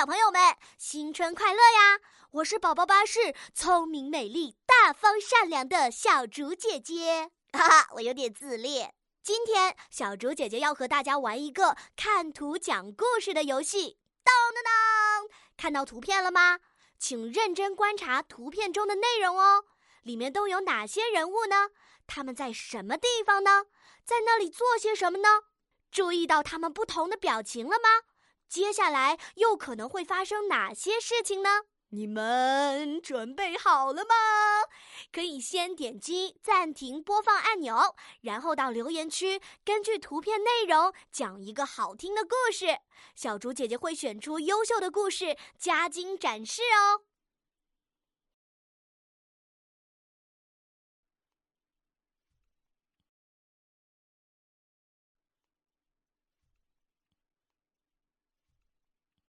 小朋友们，新春快乐呀！我是宝宝巴士聪明、美丽、大方、善良的小竹姐姐。哈哈，我有点自恋。今天，小竹姐姐要和大家玩一个看图讲故事的游戏。当当当，看到图片了吗？请认真观察图片中的内容哦。里面都有哪些人物呢？他们在什么地方呢？在那里做些什么呢？注意到他们不同的表情了吗？接下来又可能会发生哪些事情呢？你们准备好了吗？可以先点击暂停播放按钮，然后到留言区根据图片内容讲一个好听的故事。小竹姐姐会选出优秀的故事加精展示哦。